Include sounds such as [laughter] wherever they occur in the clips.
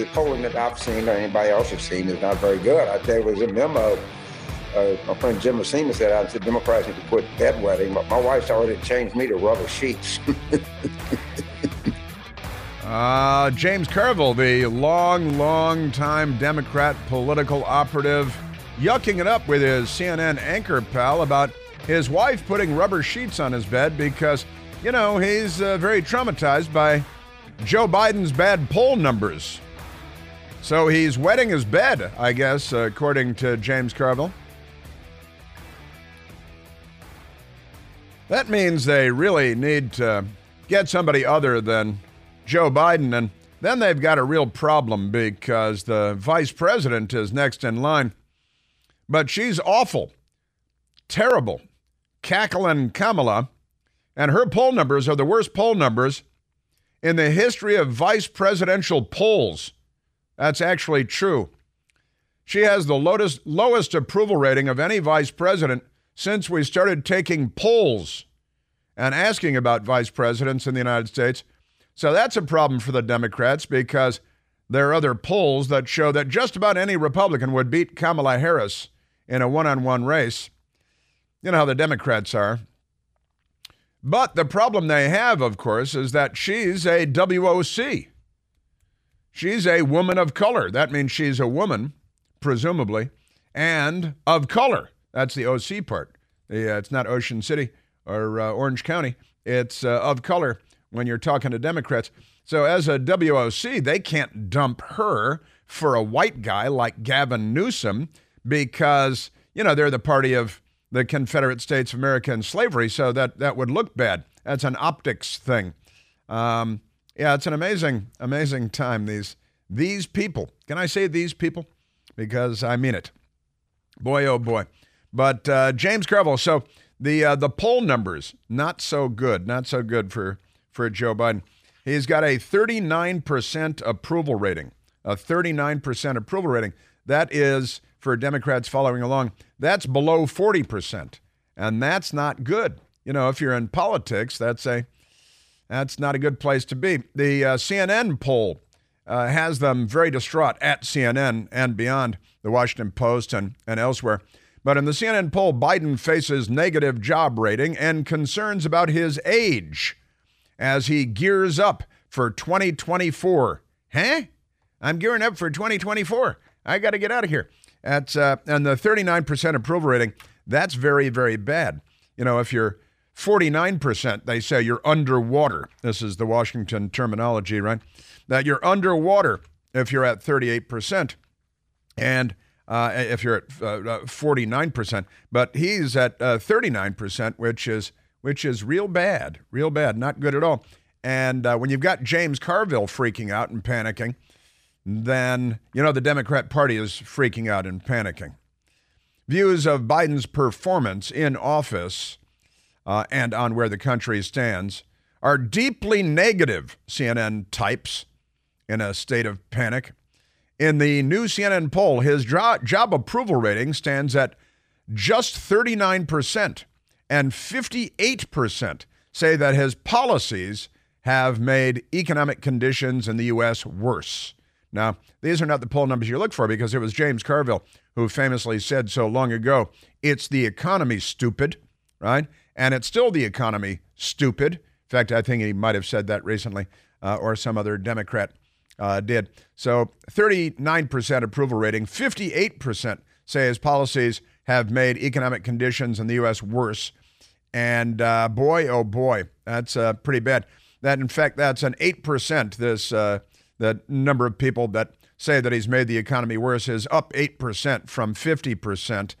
the polling that I've seen or anybody else has seen is not very good. I it was a memo. Uh, my friend Jim Messina said, I said, Democrats need to quit bedwetting, but my wife's already changed me to rubber sheets. [laughs] uh, James Carville, the long, long time Democrat political operative, yucking it up with his CNN anchor pal about his wife putting rubber sheets on his bed because, you know, he's uh, very traumatized by Joe Biden's bad poll numbers. So he's wetting his bed, I guess, according to James Carville. That means they really need to get somebody other than Joe Biden. And then they've got a real problem because the vice president is next in line. But she's awful, terrible, cackling Kamala. And her poll numbers are the worst poll numbers in the history of vice presidential polls. That's actually true. She has the lowest, lowest approval rating of any vice president since we started taking polls and asking about vice presidents in the United States. So that's a problem for the Democrats because there are other polls that show that just about any Republican would beat Kamala Harris in a one on one race. You know how the Democrats are. But the problem they have, of course, is that she's a WOC. She's a woman of color. That means she's a woman, presumably, and of color. That's the OC part. The, uh, it's not Ocean City or uh, Orange County. It's uh, of color when you're talking to Democrats. So, as a WOC, they can't dump her for a white guy like Gavin Newsom because, you know, they're the party of the Confederate States of America and slavery, so that, that would look bad. That's an optics thing. Um, yeah, it's an amazing, amazing time. These these people. Can I say these people? Because I mean it. Boy, oh boy. But uh, James Carville. So the uh, the poll numbers not so good. Not so good for for Joe Biden. He's got a 39% approval rating. A 39% approval rating. That is for Democrats following along, that's below 40%. And that's not good. You know, if you're in politics, that's a that's not a good place to be. The uh, CNN poll uh, has them very distraught at CNN and beyond, the Washington Post and, and elsewhere. But in the CNN poll, Biden faces negative job rating and concerns about his age as he gears up for 2024. Huh? I'm gearing up for 2024. I got to get out of here. At, uh, and the 39% approval rating, that's very, very bad. You know, if you're 49%, they say you're underwater. This is the Washington terminology, right? That you're underwater if you're at 38%. And uh, if you're at uh, 49%, uh, but he's at 39%, uh, which is which is real bad, real bad, not good at all. And uh, when you've got James Carville freaking out and panicking, then, you know, the Democrat Party is freaking out and panicking. Views of Biden's performance in office uh, and on where the country stands are deeply negative, CNN types in a state of panic. In the new CNN poll, his job approval rating stands at just 39%, and 58% say that his policies have made economic conditions in the U.S. worse. Now, these are not the poll numbers you look for because it was James Carville who famously said so long ago it's the economy, stupid, right? And it's still the economy, stupid. In fact, I think he might have said that recently, uh, or some other Democrat uh, did. So 39% approval rating, 58% say his policies have made economic conditions in the U.S. worse. And uh, boy, oh boy, that's uh, pretty bad. That, in fact, that's an 8%, this uh, the number of people that say that he's made the economy worse is up 8% from 50%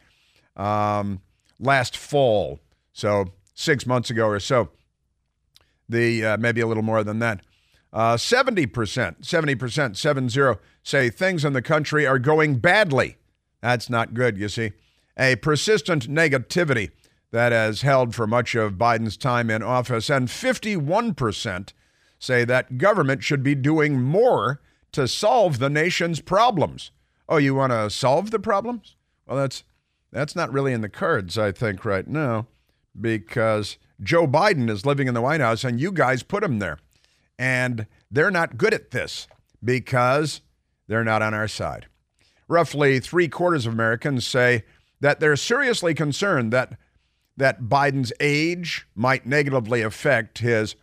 um, last fall. So six months ago or so. The uh, maybe a little more than that. Uh, 70%, 70%, 70 say things in the country are going badly. That's not good, you see. A persistent negativity that has held for much of Biden's time in office, and 51% say that government should be doing more to solve the nation's problems. Oh, you want to solve the problems? Well, that's that's not really in the cards, I think, right now, because Joe Biden is living in the White House and you guys put him there. And they're not good at this because they're not on our side. Roughly three quarters of Americans say that they're seriously concerned that that Biden's age might negatively affect his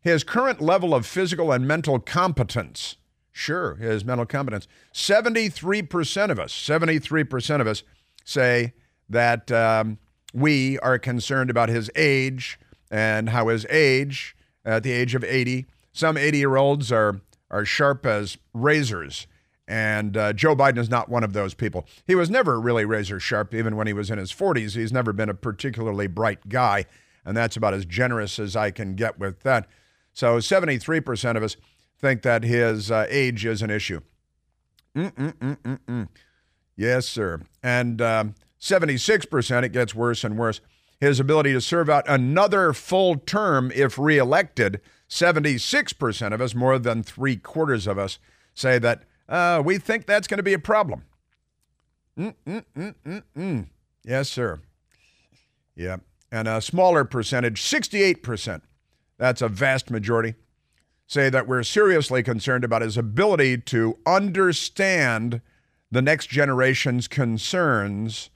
his current level of physical and mental competence. Sure, his mental competence. 73% of us, 73% of us say that um, we are concerned about his age and how his age, at the age of 80, some 80 year olds are, are sharp as razors. And uh, Joe Biden is not one of those people. He was never really razor sharp, even when he was in his 40s. He's never been a particularly bright guy. And that's about as generous as I can get with that. So 73% of us think that his uh, age is an issue. Mm-mm-mm-mm-mm. Yes, sir. And um, 76%, it gets worse and worse. His ability to serve out another full term if reelected, 76% of us, more than three quarters of us, say that uh, we think that's going to be a problem. Mm-mm-mm-mm-mm. Yes, sir. Yeah. And a smaller percentage, 68%, that's a vast majority, say that we're seriously concerned about his ability to understand the next generation's concerns.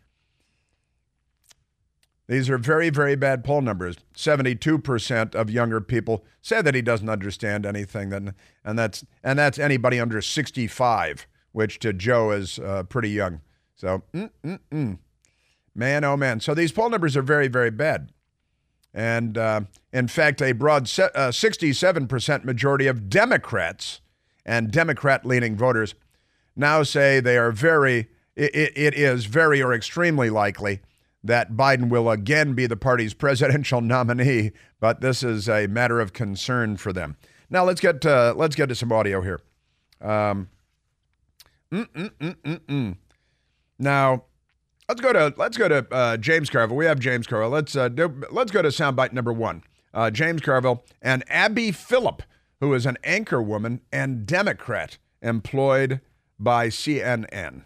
These are very, very bad poll numbers. 72% of younger people say that he doesn't understand anything, that, and, that's, and that's anybody under 65, which to Joe is uh, pretty young. So, mm-mm-mm. man, oh man. So these poll numbers are very, very bad. And uh, in fact, a broad se- uh, 67% majority of Democrats and Democrat leaning voters now say they are very, it, it is very or extremely likely that Biden will again be the party's presidential [laughs] nominee, but this is a matter of concern for them. Now let's get to, let's get to some audio here. Um, now, Let's go to let's go to uh, James Carville. We have James Carville. Let's uh, do, let's go to soundbite number one. Uh, James Carville and Abby Phillip, who is an anchor woman and Democrat employed by CNN.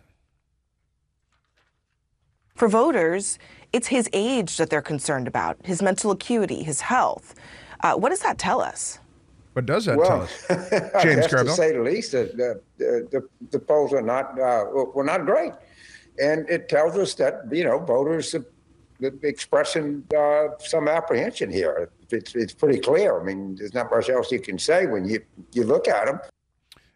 For voters, it's his age that they're concerned about, his mental acuity, his health. Uh, what does that tell us? What does that well, tell us, [laughs] James Carville? To say the least, the, the, the, the polls are not uh, were not great and it tells us that you know voters are expressing uh, some apprehension here. It's it's pretty clear. I mean, there's not much else you can say when you you look at them.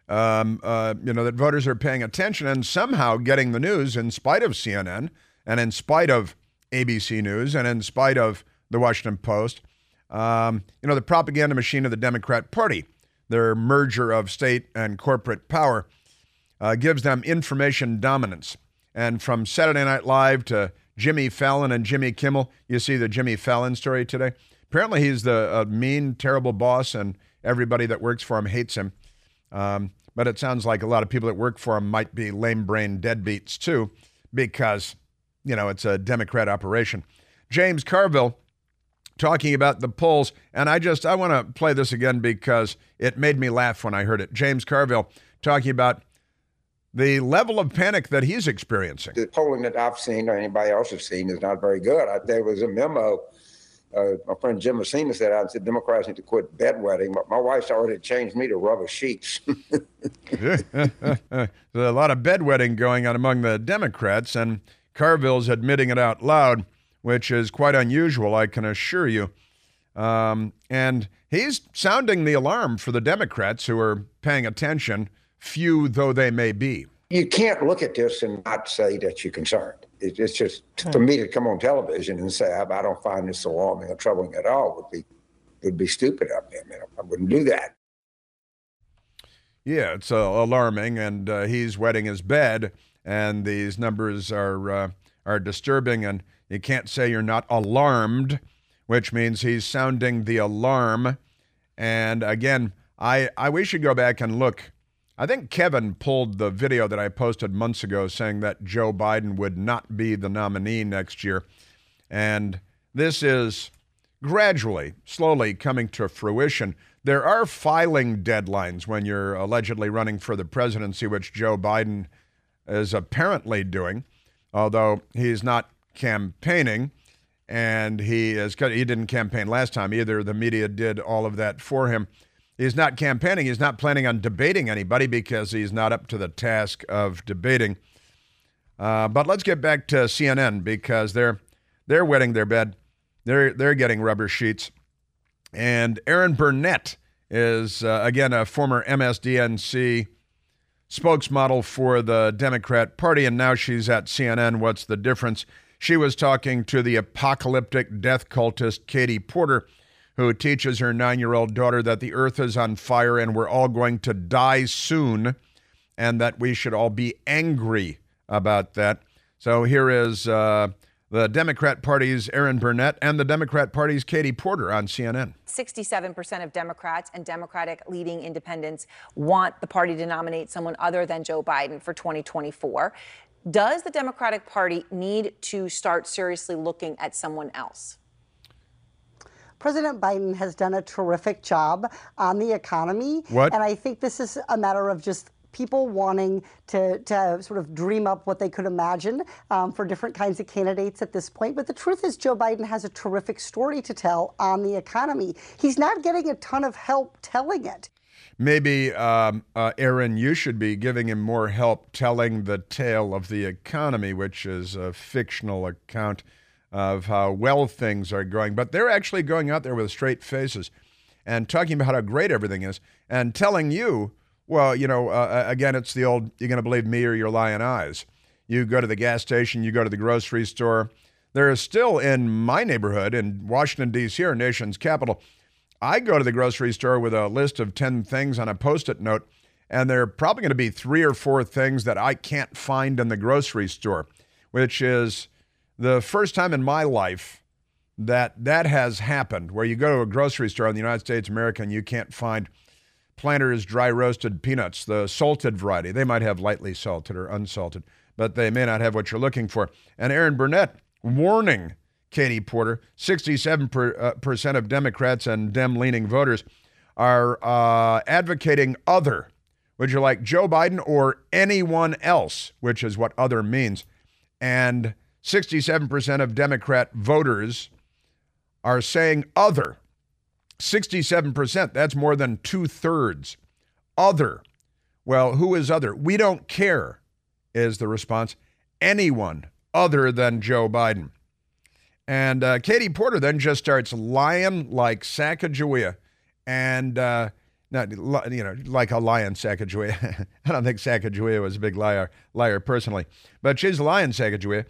Um, uh, you know that voters are paying attention and somehow getting the news in spite of CNN and in spite of ABC News and in spite of the Washington Post. Um, you know the propaganda machine of the Democrat Party, their merger of state and corporate power, uh, gives them information dominance. And from Saturday Night Live to Jimmy Fallon and Jimmy Kimmel, you see the Jimmy Fallon story today. Apparently, he's the mean, terrible boss, and everybody that works for him hates him. Um, but it sounds like a lot of people that work for him might be lame brain deadbeats too, because, you know, it's a Democrat operation. James Carville talking about the polls, and I just I want to play this again because it made me laugh when I heard it. James Carville talking about the level of panic that he's experiencing. The polling that I've seen or anybody else has seen is not very good. I, there was a memo. Uh, my friend Jim Messina said I said Democrats need to quit bedwetting, but my wife's already changed me to rubber sheets. [laughs] [laughs] There's a lot of bedwetting going on among the Democrats, and Carville's admitting it out loud, which is quite unusual, I can assure you. Um, and he's sounding the alarm for the Democrats who are paying attention few though they may be. You can't look at this and not say that you're concerned. It's just for me to come on television and say I don't find this alarming or troubling at all would be would be stupid of me. I mean, I wouldn't do that. Yeah, it's uh, alarming, and uh, he's wetting his bed, and these numbers are uh, are disturbing, and you can't say you're not alarmed, which means he's sounding the alarm. And again, I I we should go back and look I think Kevin pulled the video that I posted months ago saying that Joe Biden would not be the nominee next year. And this is gradually, slowly coming to fruition. There are filing deadlines when you're allegedly running for the presidency, which Joe Biden is apparently doing, although he's not campaigning. And he is he didn't campaign last time either. The media did all of that for him. He's not campaigning. He's not planning on debating anybody because he's not up to the task of debating. Uh, but let's get back to CNN because they're they're wetting their bed. They're they're getting rubber sheets. And Erin Burnett is uh, again a former MSDNC spokesmodel for the Democrat Party, and now she's at CNN. What's the difference? She was talking to the apocalyptic death cultist Katie Porter who teaches her nine year old daughter that the earth is on fire and we're all going to die soon, and that we should all be angry about that. So here is uh, the Democrat Party's Erin Burnett and the Democrat Party's Katie Porter on CNN. 67% of Democrats and Democratic leading independents want the party to nominate someone other than Joe Biden for 2024. Does the Democratic Party need to start seriously looking at someone else? President Biden has done a terrific job on the economy. What? And I think this is a matter of just people wanting to, to sort of dream up what they could imagine um, for different kinds of candidates at this point. But the truth is, Joe Biden has a terrific story to tell on the economy. He's not getting a ton of help telling it. Maybe, um, uh, Erin, you should be giving him more help telling the tale of the economy, which is a fictional account of how well things are going. But they're actually going out there with straight faces and talking about how great everything is and telling you, well, you know, uh, again, it's the old you're going to believe me or your lying eyes. You go to the gas station, you go to the grocery store. There is still in my neighborhood in Washington, D.C., our nation's capital. I go to the grocery store with a list of 10 things on a post it note, and there are probably going to be three or four things that I can't find in the grocery store, which is the first time in my life that that has happened, where you go to a grocery store in the United States of America and you can't find Planters dry roasted peanuts, the salted variety. They might have lightly salted or unsalted, but they may not have what you're looking for. And Erin Burnett warning Katie Porter 67 per, uh, percent of Democrats and Dem leaning voters are uh, advocating other. Would you like Joe Biden or anyone else, which is what other means? And 67% of Democrat voters are saying other. 67%, that's more than two thirds. Other. Well, who is other? We don't care, is the response. Anyone other than Joe Biden. And uh, Katie Porter then just starts lying like Sacagawea. And, uh, not, you know, like a lion Sacagawea. [laughs] I don't think Sacagawea was a big liar, liar personally, but she's lying Sacagawea.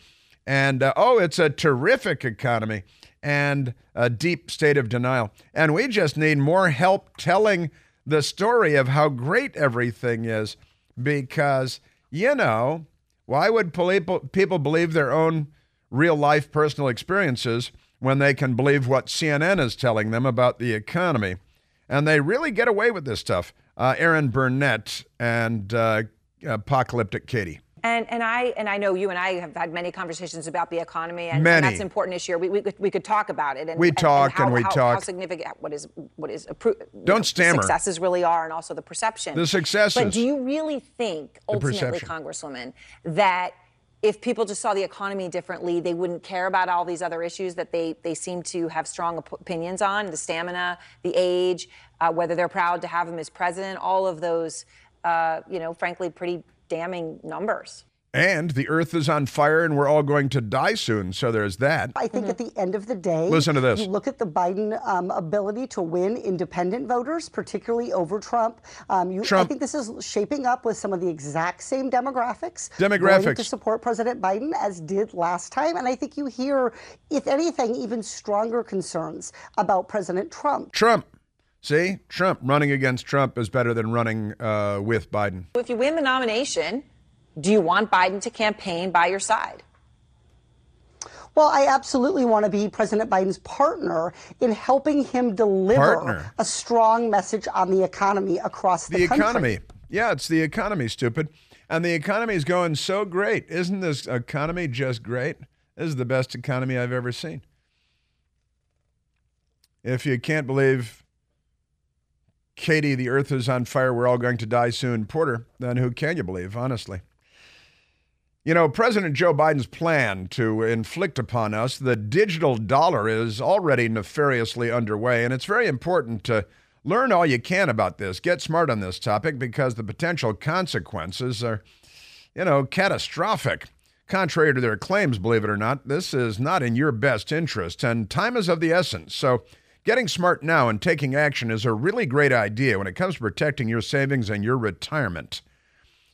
And uh, oh, it's a terrific economy and a deep state of denial. And we just need more help telling the story of how great everything is because, you know, why would people believe their own real life personal experiences when they can believe what CNN is telling them about the economy? And they really get away with this stuff. Uh, Erin Burnett and uh, Apocalyptic Katie. And and I and I know you and I have had many conversations about the economy, and, and that's important issue. We, we, could, we could talk about it. And, we talk and, how, and we how, talk. How significant what is what is appro- don't know, stammer successes really are, and also the perception. The successes. But do you really think, ultimately, Congresswoman, that if people just saw the economy differently, they wouldn't care about all these other issues that they, they seem to have strong opinions on the stamina, the age, uh, whether they're proud to have him as president, all of those, uh, you know, frankly, pretty damning numbers. And the earth is on fire and we're all going to die soon. So there's that. I think mm-hmm. at the end of the day, listen to this. You look at the Biden um, ability to win independent voters, particularly over Trump. Um, you, Trump. I think this is shaping up with some of the exact same demographics. Demographics. to support President Biden as did last time. And I think you hear, if anything, even stronger concerns about President Trump. Trump. See, Trump running against Trump is better than running uh, with Biden. If you win the nomination, do you want Biden to campaign by your side? Well, I absolutely want to be President Biden's partner in helping him deliver partner. a strong message on the economy across the, country. the country. economy. Yeah, it's the economy, stupid. And the economy is going so great. Isn't this economy just great? This is the best economy I've ever seen. If you can't believe Katie, the earth is on fire, we're all going to die soon, Porter, then who can you believe, honestly? You know, President Joe Biden's plan to inflict upon us the digital dollar is already nefariously underway, and it's very important to Learn all you can about this. Get smart on this topic because the potential consequences are, you know, catastrophic. Contrary to their claims, believe it or not, this is not in your best interest, and time is of the essence. So, getting smart now and taking action is a really great idea when it comes to protecting your savings and your retirement.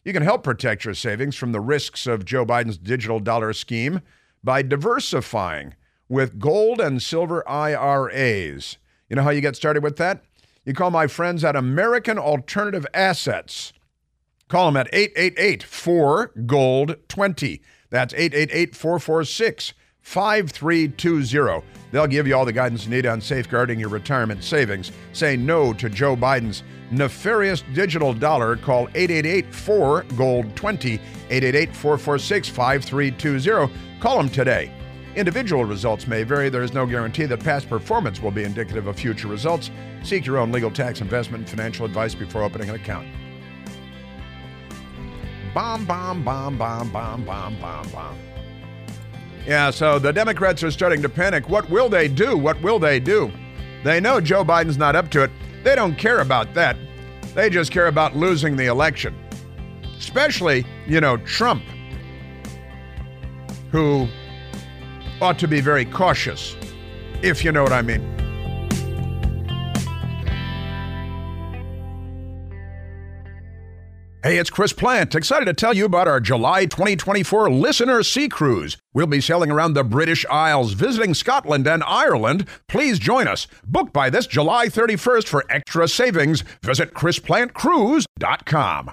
You can help protect your savings from the risks of Joe Biden's digital dollar scheme by diversifying with gold and silver IRAs. You know how you get started with that? You call my friends at American Alternative Assets. Call them at 888 4 Gold 20. That's 888 446 5320. They'll give you all the guidance you need on safeguarding your retirement savings. Say no to Joe Biden's nefarious digital dollar. Call 888 4 Gold 20. 888 446 5320. Call them today. Individual results may vary. There is no guarantee that past performance will be indicative of future results. Seek your own legal tax investment and financial advice before opening an account. Bomb, bomb, bomb, bomb, bomb, bomb, bomb, bomb. Yeah, so the Democrats are starting to panic. What will they do? What will they do? They know Joe Biden's not up to it. They don't care about that. They just care about losing the election. Especially, you know, Trump, who ought to be very cautious, if you know what I mean. Hey, it's Chris Plante, Excited to tell you about our July 2024 Listener Sea Cruise. We'll be sailing around the British Isles, visiting Scotland and Ireland. Please join us. Book by this July 31st for extra savings. Visit ChrisPlanteCruise.com.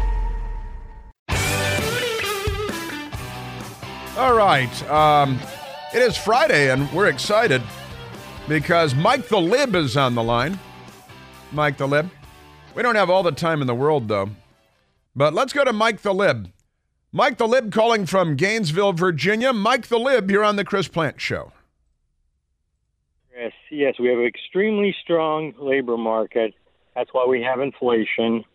All right. Um, it is Friday, and we're excited because Mike the Lib is on the line. Mike the Lib. We don't have all the time in the world, though. But let's go to Mike the Lib. Mike the Lib calling from Gainesville, Virginia. Mike the Lib, you're on the Chris Plante Show. Yes, yes, we have an extremely strong labor market. That's why we have inflation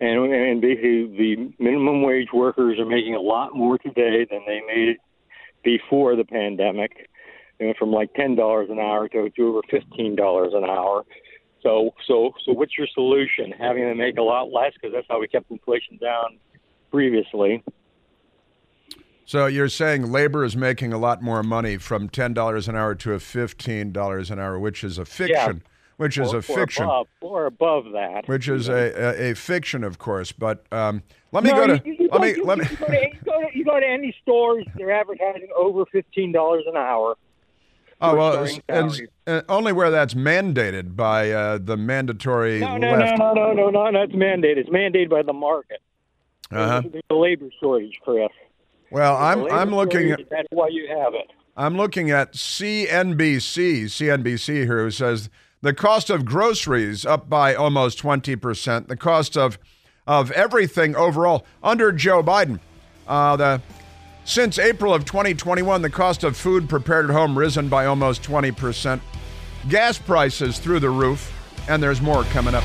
and and basically the minimum wage workers are making a lot more today than they made before the pandemic. They went from like ten dollars an hour to, to over fifteen dollars an hour. So so so what's your solution? Having them make a lot less because that's how we kept inflation down previously. So you're saying labor is making a lot more money from ten dollars an hour to a fifteen dollars an hour, which is a fiction. Yeah which is or, a fiction, or above, or above that, which is a, a, a, fiction, of course. But um, let me no, go to you, you let me let me. You go, to, go to, you go to any stores, they're advertising over fifteen dollars an hour. Oh well, and, and only where that's mandated by uh, the mandatory. No, no, left. no, no, no, no, no. That's mandated. It's mandated by the market. Uh huh. There's a labor shortage, Chris. Well, I'm I'm looking at. That's why you have it. I'm looking at CNBC. CNBC here who says the cost of groceries up by almost 20%. The cost of of everything overall under Joe Biden. Uh, the since April of 2021, the cost of food prepared at home risen by almost 20%. Gas prices through the roof, and there's more coming up.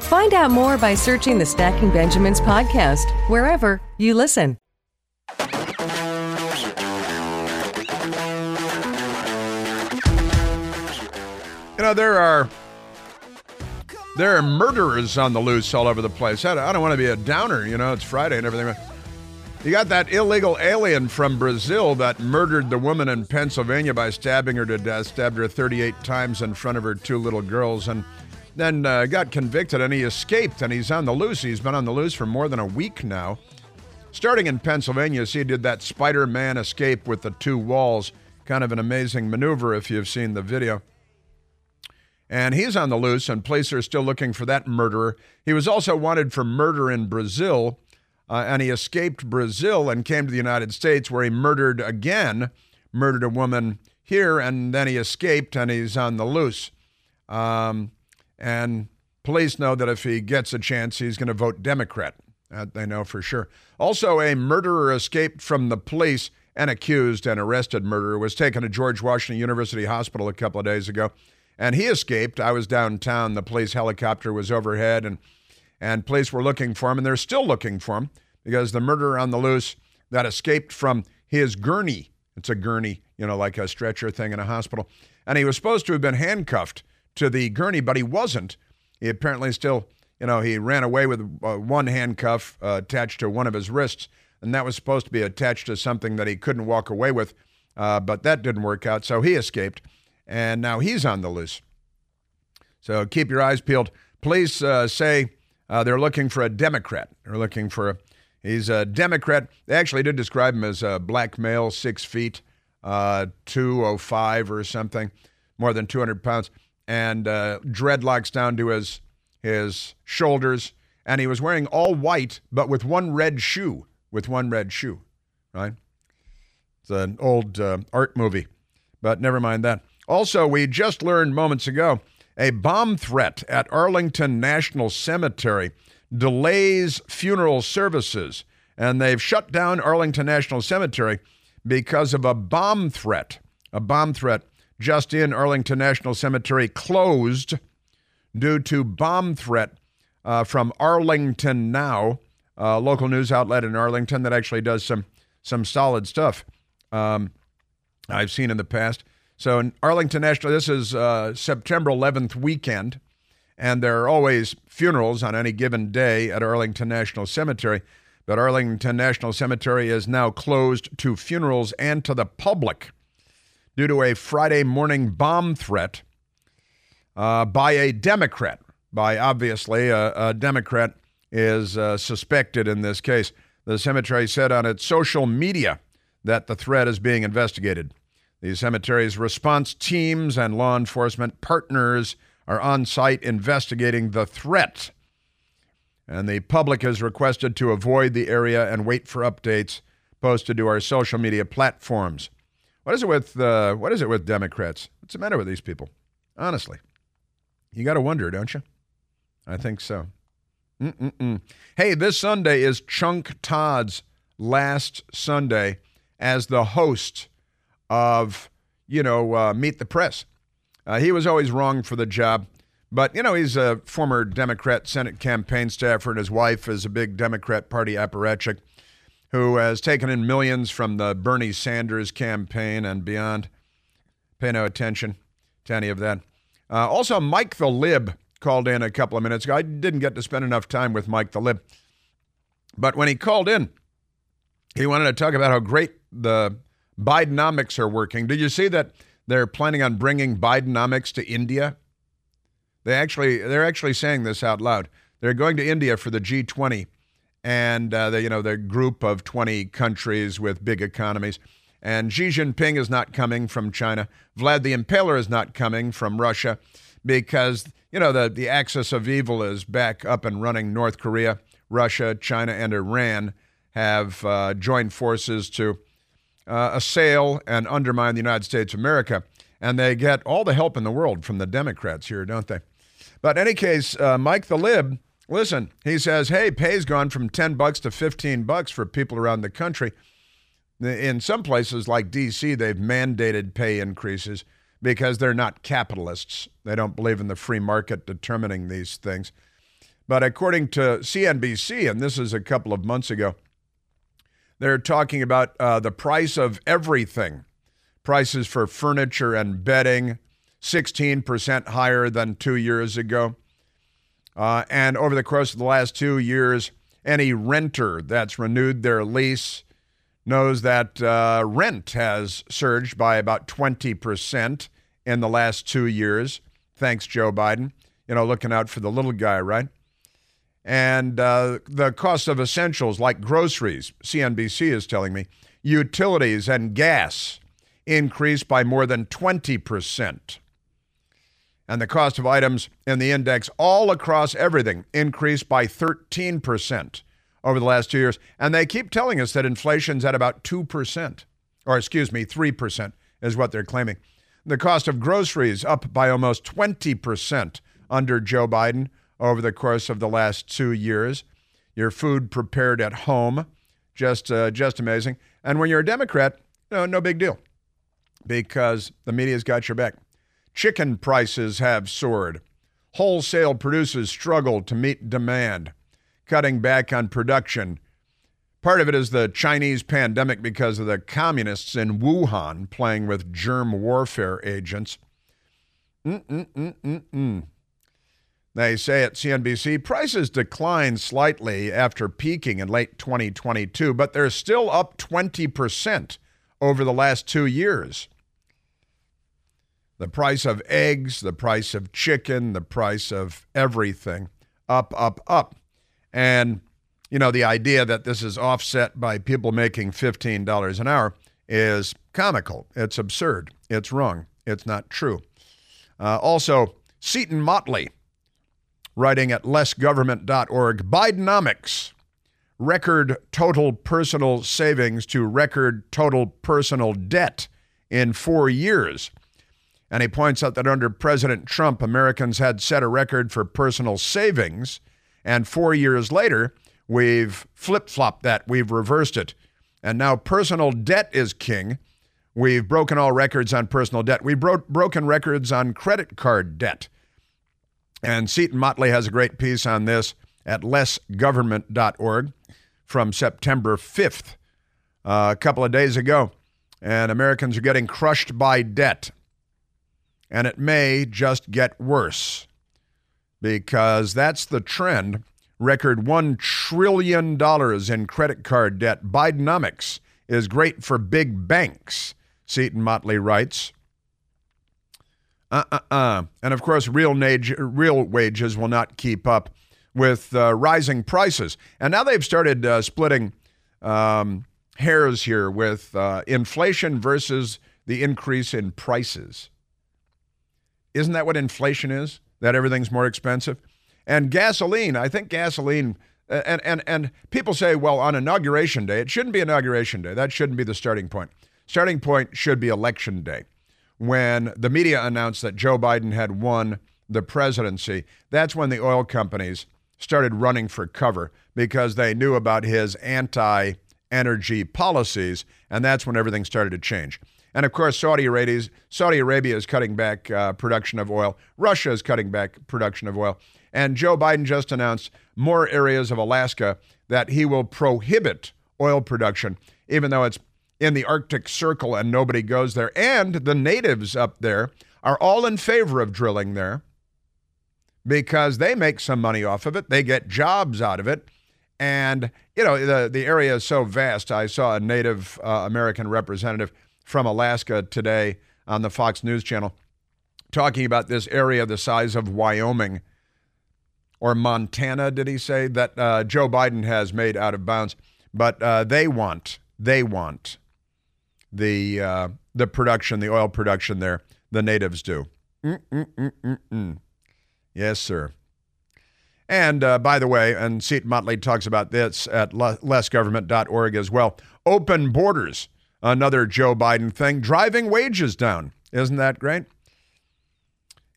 Find out more by searching the Stacking Benjamins podcast wherever you listen. You know, there are there are murderers on the loose all over the place. I don't want to be a downer, you know, it's Friday and everything. You got that illegal alien from Brazil that murdered the woman in Pennsylvania by stabbing her to death, stabbed her 38 times in front of her two little girls. And then uh, got convicted and he escaped and he's on the loose. He's been on the loose for more than a week now. Starting in Pennsylvania, see, he did that Spider Man escape with the two walls. Kind of an amazing maneuver if you've seen the video. And he's on the loose, and police are still looking for that murderer. He was also wanted for murder in Brazil, uh, and he escaped Brazil and came to the United States, where he murdered again, murdered a woman here, and then he escaped, and he's on the loose. Um, and police know that if he gets a chance, he's going to vote Democrat. That they know for sure. Also, a murderer escaped from the police. An accused and arrested murderer was taken to George Washington University Hospital a couple of days ago, and he escaped. I was downtown. The police helicopter was overhead, and and police were looking for him, and they're still looking for him because the murderer on the loose that escaped from his gurney. It's a gurney, you know, like a stretcher thing in a hospital. And he was supposed to have been handcuffed to the gurney, but he wasn't. He apparently still you know, he ran away with uh, one handcuff uh, attached to one of his wrists, and that was supposed to be attached to something that he couldn't walk away with, uh, but that didn't work out, so he escaped, and now he's on the loose. So keep your eyes peeled. Police uh, say uh, they're looking for a Democrat. They're looking for a, he's a Democrat. They actually did describe him as a black male, six feet, uh, 205 or something, more than 200 pounds, and dreadlocks down to his his shoulders, and he was wearing all white, but with one red shoe. With one red shoe, right? It's an old uh, art movie, but never mind that. Also, we just learned moments ago a bomb threat at Arlington National Cemetery delays funeral services, and they've shut down Arlington National Cemetery because of a bomb threat. A bomb threat just in Arlington National Cemetery closed due to bomb threat uh, from Arlington Now, local news outlet in Arlington that actually does some some solid stuff. Um, I've seen in the past. So in Arlington National, this is uh, September 11th weekend, and there are always funerals on any given day at Arlington National Cemetery. But Arlington National Cemetery is now closed to funerals and to the public due to a Friday morning bomb threat uh, by a Democrat. By obviously, a, a Democrat is uh, suspected in this case. The cemetery said on its social media that the threat is being investigated. The cemetery's response teams and law enforcement partners are on site investigating the threat. And the public is requested to avoid the area and wait for updates posted to our social media platforms. What is it with uh, what is it with Democrats? What's the matter with these people? Honestly. You got to wonder, don't you? I think so. Mm-mm-mm. Hey, this Sunday is Chunk Todd's last Sunday as the host of, you know, uh, Meet the Press. Uh, he was always wrong for the job, but, you know, he's a former Democrat Senate campaign staffer, and his wife is a big Democrat Party apparatchik who has taken in millions from the Bernie Sanders campaign and beyond. Pay no attention to any of that. Uh, also, Mike the Lib called in a couple of minutes ago. I didn't get to spend enough time with Mike the Lib. But when he called in, he wanted to talk about how great the Bidenomics are working. Did you see that they're planning on bringing Bidenomics to India? They actually they're actually saying this out loud. They're going to India for the G20 and uh, the, you know the group of 20 countries with big economies. And Xi Jinping is not coming from China. Vlad the Impaler is not coming from Russia because, you know, the, the axis of evil is back up and running. North Korea, Russia, China, and Iran have uh, joined forces to uh, assail and undermine the United States of America. And they get all the help in the world from the Democrats here, don't they? But in any case, uh, Mike the Lib, listen, he says, hey, pay's gone from 10 bucks to 15 bucks for people around the country. In some places like D.C., they've mandated pay increases because they're not capitalists. They don't believe in the free market determining these things. But according to CNBC, and this is a couple of months ago, they're talking about uh, the price of everything. Prices for furniture and bedding, 16% higher than two years ago. Uh, and over the course of the last two years, any renter that's renewed their lease knows that uh, rent has surged by about 20% in the last two years. Thanks, Joe Biden. you know, looking out for the little guy, right? And uh, the cost of essentials like groceries, CNBC is telling me, utilities and gas increased by more than 20%. And the cost of items in the index all across everything increased by 13% over the last two years. And they keep telling us that inflation's at about 2%, or excuse me, 3% is what they're claiming. The cost of groceries up by almost 20% under Joe Biden over the course of the last two years. Your food prepared at home, just uh, just amazing. And when you're a Democrat, no, no big deal, because the media's got your back. Chicken prices have soared. Wholesale producers struggle to meet demand, cutting back on production. Part of it is the Chinese pandemic because of the communists in Wuhan playing with germ warfare agents. Mm-mm-mm-mm-mm. They say at CNBC prices declined slightly after peaking in late 2022, but they're still up 20% over the last two years. The price of eggs, the price of chicken, the price of everything up, up, up. And, you know, the idea that this is offset by people making $15 an hour is comical. It's absurd. It's wrong. It's not true. Uh, also, Seton Motley writing at lessgovernment.org Bidenomics, record total personal savings to record total personal debt in four years. And he points out that under President Trump, Americans had set a record for personal savings. And four years later, we've flip flopped that, we've reversed it. And now personal debt is king. We've broken all records on personal debt. We've bro- broken records on credit card debt. And Seton Motley has a great piece on this at lessgovernment.org from September 5th, uh, a couple of days ago. And Americans are getting crushed by debt. And it may just get worse because that's the trend. Record $1 trillion in credit card debt. Bidenomics is great for big banks, Seton Motley writes. Uh uh uh. And of course, real, nage, real wages will not keep up with uh, rising prices. And now they've started uh, splitting um, hairs here with uh, inflation versus the increase in prices. Isn't that what inflation is? That everything's more expensive? And gasoline, I think gasoline, and, and, and people say, well, on inauguration day, it shouldn't be inauguration day. That shouldn't be the starting point. Starting point should be election day when the media announced that Joe Biden had won the presidency, that's when the oil companies started running for cover because they knew about his anti energy policies, and that's when everything started to change. And of course, Saudi Arabia, Saudi Arabia is cutting back uh, production of oil. Russia is cutting back production of oil. And Joe Biden just announced more areas of Alaska that he will prohibit oil production, even though it's in the Arctic Circle and nobody goes there. And the natives up there are all in favor of drilling there because they make some money off of it. They get jobs out of it. And, you know, the, the area is so vast. I saw a Native uh, American representative from Alaska today on the Fox News Channel talking about this area the size of Wyoming or Montana, did he say, that uh, Joe Biden has made out of bounds. But uh, they want, they want the uh, the production, the oil production there. The natives do. Mm-mm-mm-mm-mm. Yes, sir. And uh, by the way, and Seton Motley talks about this at lessgovernment.org as well. Open borders, another Joe Biden thing, driving wages down. Isn't that great?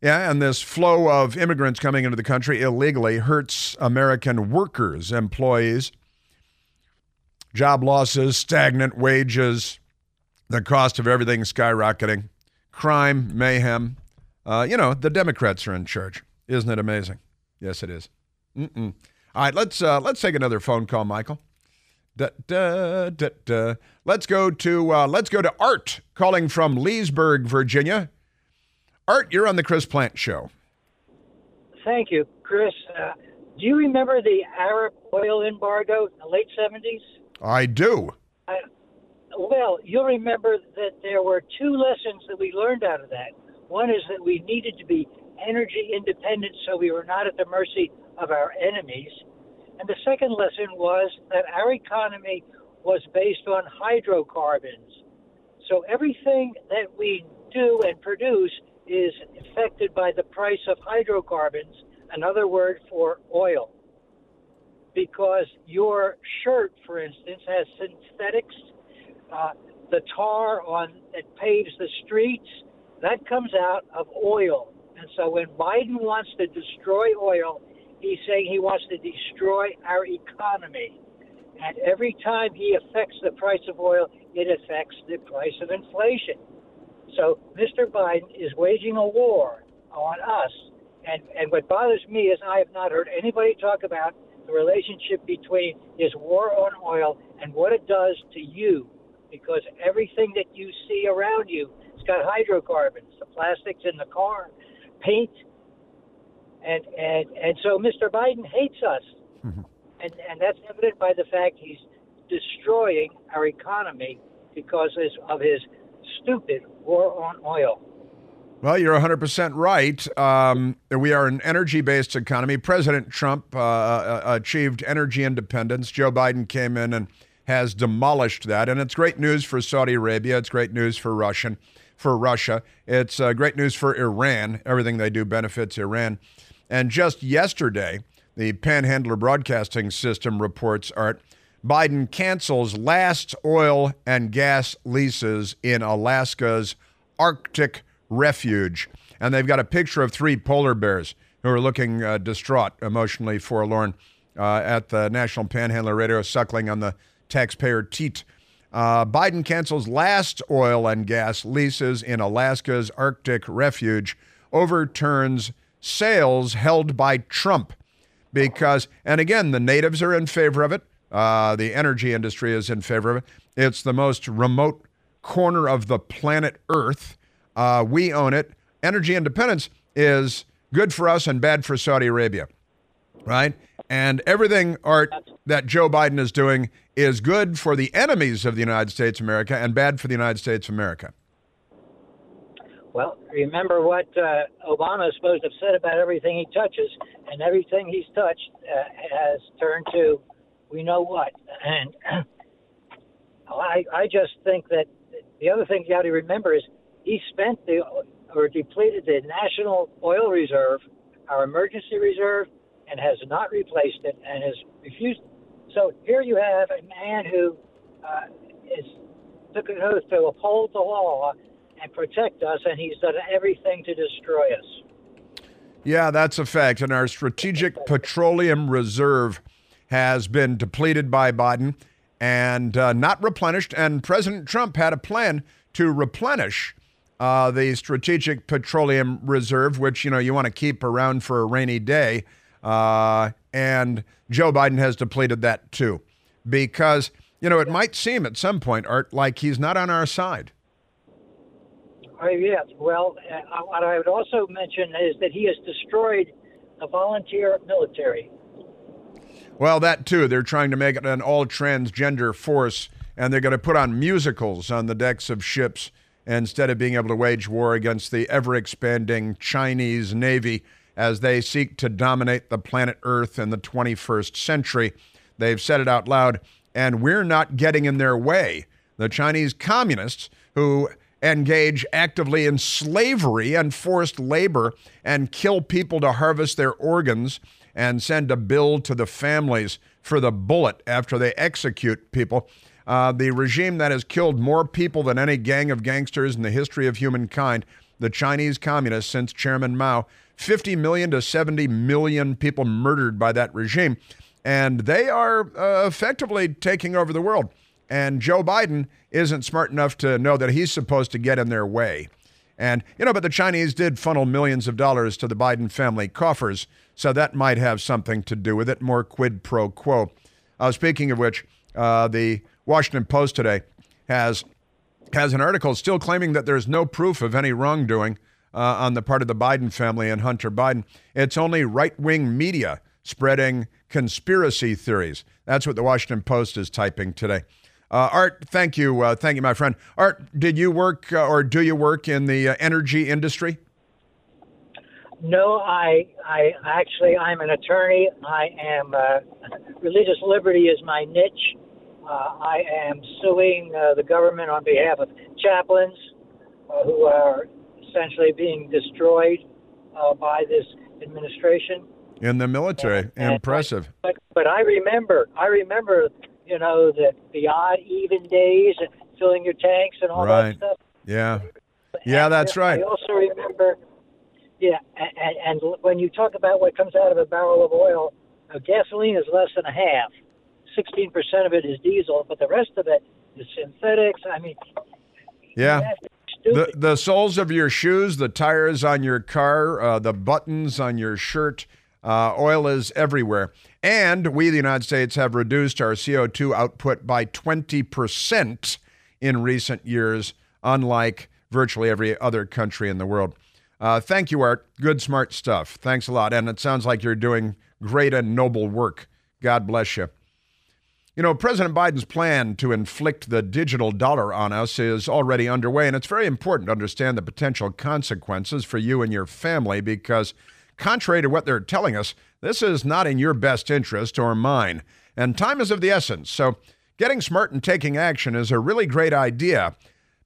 Yeah, and this flow of immigrants coming into the country illegally hurts American workers, employees. Job losses, stagnant wages, the cost of everything skyrocketing, crime, mayhem. Uh, you know, the Democrats are in charge. Isn't it amazing? Yes, it is. Mm-mm. All right, let's uh, let's take another phone call, Michael. Da, da, da, da. Let's go to uh, let's go to Art calling from Leesburg, Virginia. Art, you're on the Chris Plante Show. Thank you, Chris. Uh, do you remember the Arab oil embargo in the late 70s? I do. I, well, you'll remember that there were two lessons that we learned out of that. One is that we needed to be energy independent, so we were not at the mercy of our enemies. And the second lesson was that our economy was based on hydrocarbons. So everything that we do and produce is affected by the price of hydrocarbons, another word for oil. Because your shirt, for instance, has synthetics, uh, the tar on that paves the streets, that comes out of oil. And so when Biden wants to destroy oil, he's saying he wants to destroy our economy. And every time he affects the price of oil, it affects the price of inflation. So Mr. Biden is waging a war on us. And, and what bothers me is I have not heard anybody talk about the relationship between his war on oil and what it does to you. Because everything that you see around you, it's got hydrocarbons, the plastics in the car, paint. And, and, and so Mr. Biden hates us. Mm-hmm. And, and that's evident by the fact he's destroying our economy because of his stupid war on oil. Well, you're 100% right. Um, we are an energy based economy. President Trump uh, uh, achieved energy independence. Joe Biden came in and has demolished that. And it's great news for Saudi Arabia. It's great news for Russian, for Russia. It's uh, great news for Iran. Everything they do benefits Iran. And just yesterday, the Panhandler Broadcasting System reports, Art, Biden cancels last oil and gas leases in Alaska's Arctic refuge. And they've got a picture of three polar bears who are looking uh, distraught, emotionally forlorn uh, at the National Panhandler Radio, suckling on the taxpayer teat. Uh, Biden cancels last oil and gas leases in Alaska's Arctic refuge, overturns sales held by Trump because, and again, the natives are in favor of it. Uh, the energy industry is in favor of it. It's the most remote corner of the planet Earth. Uh, we own it. Energy independence is good for us and bad for Saudi Arabia, right? And everything, Art, that Joe Biden is doing is good for the enemies of the United States of America and bad for the United States of America. Well, remember what uh, Obama is supposed to have said about everything he touches, and everything he's touched uh, has turned to we know what. And [clears throat] I, I just think that the other thing you got to remember is he spent the or depleted the national oil reserve, our emergency reserve, and has not replaced it and has refused. So here you have a man who uh, is took an oath to uphold the law and protect us, and he's done everything to destroy us. Yeah, that's a fact. And our strategic petroleum reserve has been depleted by Biden and uh, not replenished. And President Trump had a plan to replenish uh, the strategic petroleum reserve, which you know you want to keep around for a rainy day. Uh, and Joe Biden has depleted that too, because you know it might seem at some point, Art, like he's not on our side. Uh, yes. Well, uh, what I would also mention is that he has destroyed the volunteer military. Well, that too. They're trying to make it an all transgender force, and they're going to put on musicals on the decks of ships instead of being able to wage war against the ever expanding Chinese Navy as they seek to dominate the planet Earth in the 21st century. They've said it out loud, and we're not getting in their way. The Chinese communists, who engage actively in slavery and forced labor and kill people to harvest their organs and send a bill to the families for the bullet after they execute people. Uh, the regime that has killed more people than any gang of gangsters in the history of humankind, the Chinese communists since Chairman Mao, 50 million to 70 million people murdered by that regime. And they are uh, effectively taking over the world. And Joe Biden isn't smart enough to know that he's supposed to get in their way. And, you know, but the Chinese did funnel millions of dollars to the Biden family coffers so that might have something to do with it, more quid pro quo. Uh, speaking of which, uh, the Washington Post today has has an article still claiming that there's no proof of any wrongdoing uh, on the part of the Biden family and Hunter Biden. It's only right wing media spreading conspiracy theories. That's what the Washington Post is typing today. Uh, Art, thank you, uh, thank you, my friend. Art, did you work uh, or do you work in the uh, energy industry? no, I, I actually, I'm an attorney. I am uh, religious liberty is my niche. Uh, I am suing uh, the government on behalf of chaplains uh, who are essentially being destroyed uh, by this administration. In the military, and, impressive. But, but I remember, I remember, you know, the the odd even days, and filling your tanks and all right. that stuff. Yeah, yeah, that's right. I also remember yeah, and, and when you talk about what comes out of a barrel of oil, uh, gasoline is less than a half. 16% of it is diesel, but the rest of it is synthetics. I mean, yeah. The, the soles of your shoes, the tires on your car, uh, the buttons on your shirt, uh, oil is everywhere. And we, the United States, have reduced our CO2 output by 20% in recent years, unlike virtually every other country in the world. Uh, thank you, Art. Good, smart stuff. Thanks a lot. And it sounds like you're doing great and noble work. God bless you. You know, President Biden's plan to inflict the digital dollar on us is already underway, and it's very important to understand the potential consequences for you and your family because, contrary to what they're telling us, this is not in your best interest or mine. And time is of the essence. So, getting smart and taking action is a really great idea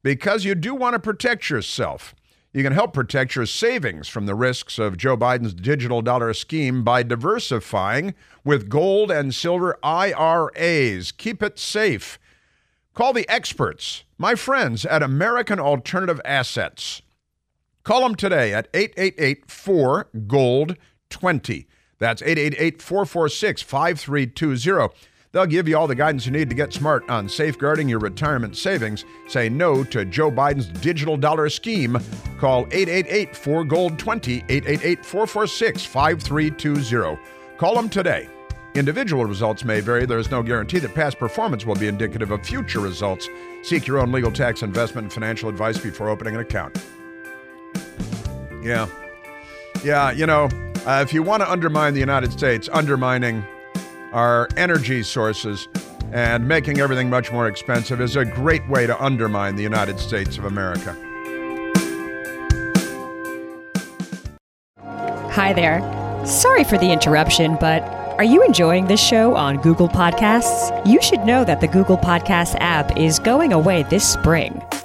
because you do want to protect yourself. You can help protect your savings from the risks of Joe Biden's digital dollar scheme by diversifying with gold and silver IRAs. Keep it safe. Call the experts, my friends at American Alternative Assets. Call them today at 888 4 Gold 20. That's 888 446 5320. They'll give you all the guidance you need to get smart on safeguarding your retirement savings. Say no to Joe Biden's digital dollar scheme. Call 888 4 Gold 20, 888 446 5320. Call them today. Individual results may vary. There is no guarantee that past performance will be indicative of future results. Seek your own legal tax investment and financial advice before opening an account. Yeah. Yeah, you know, uh, if you want to undermine the United States, undermining our energy sources and making everything much more expensive is a great way to undermine the United States of America. Hi there. Sorry for the interruption, but are you enjoying this show on Google Podcasts? You should know that the Google Podcasts app is going away this spring.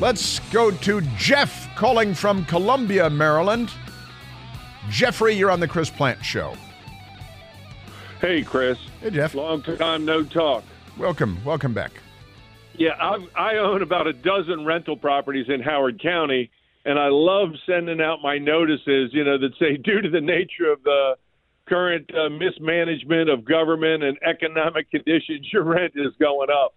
Let's go to Jeff calling from Columbia, Maryland. Jeffrey, you're on the Chris Plante Show. Hey, Chris. Hey, Jeff. Long time no talk. Welcome. Welcome back. Yeah, I've, I own about a dozen rental properties in Howard County, and I love sending out my notices, you know, that say, [laughs] due to the nature of the current uh, mismanagement of government and economic conditions, [laughs] your rent is going up.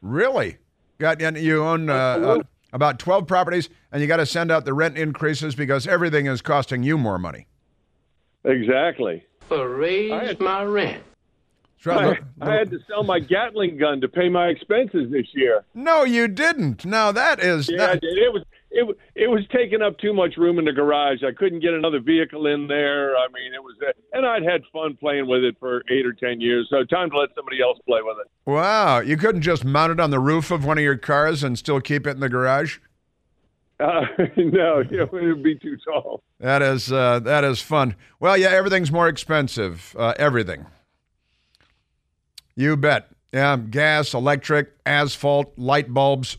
Really? Got you own uh, uh, about twelve properties, and you got to send out the rent increases because everything is costing you more money. Exactly. For raise had, my rent. I, I, had to sell my Gatling gun to pay my expenses this year. No, you didn't. Now that is yeah, that... I did. It was it it was taking up too much room in the garage. I couldn't get another vehicle in there. I mean, it was, and I'd had fun playing with it for eight or ten years. So time to let somebody else play with it. Wow, you couldn't just mount it on the roof of one of your cars and still keep it in the garage. Uh, [laughs] no, it would be too tall. That is uh, that is fun. Well, yeah, everything's more expensive. Uh, everything. You bet. Yeah, gas, electric, asphalt, light bulbs.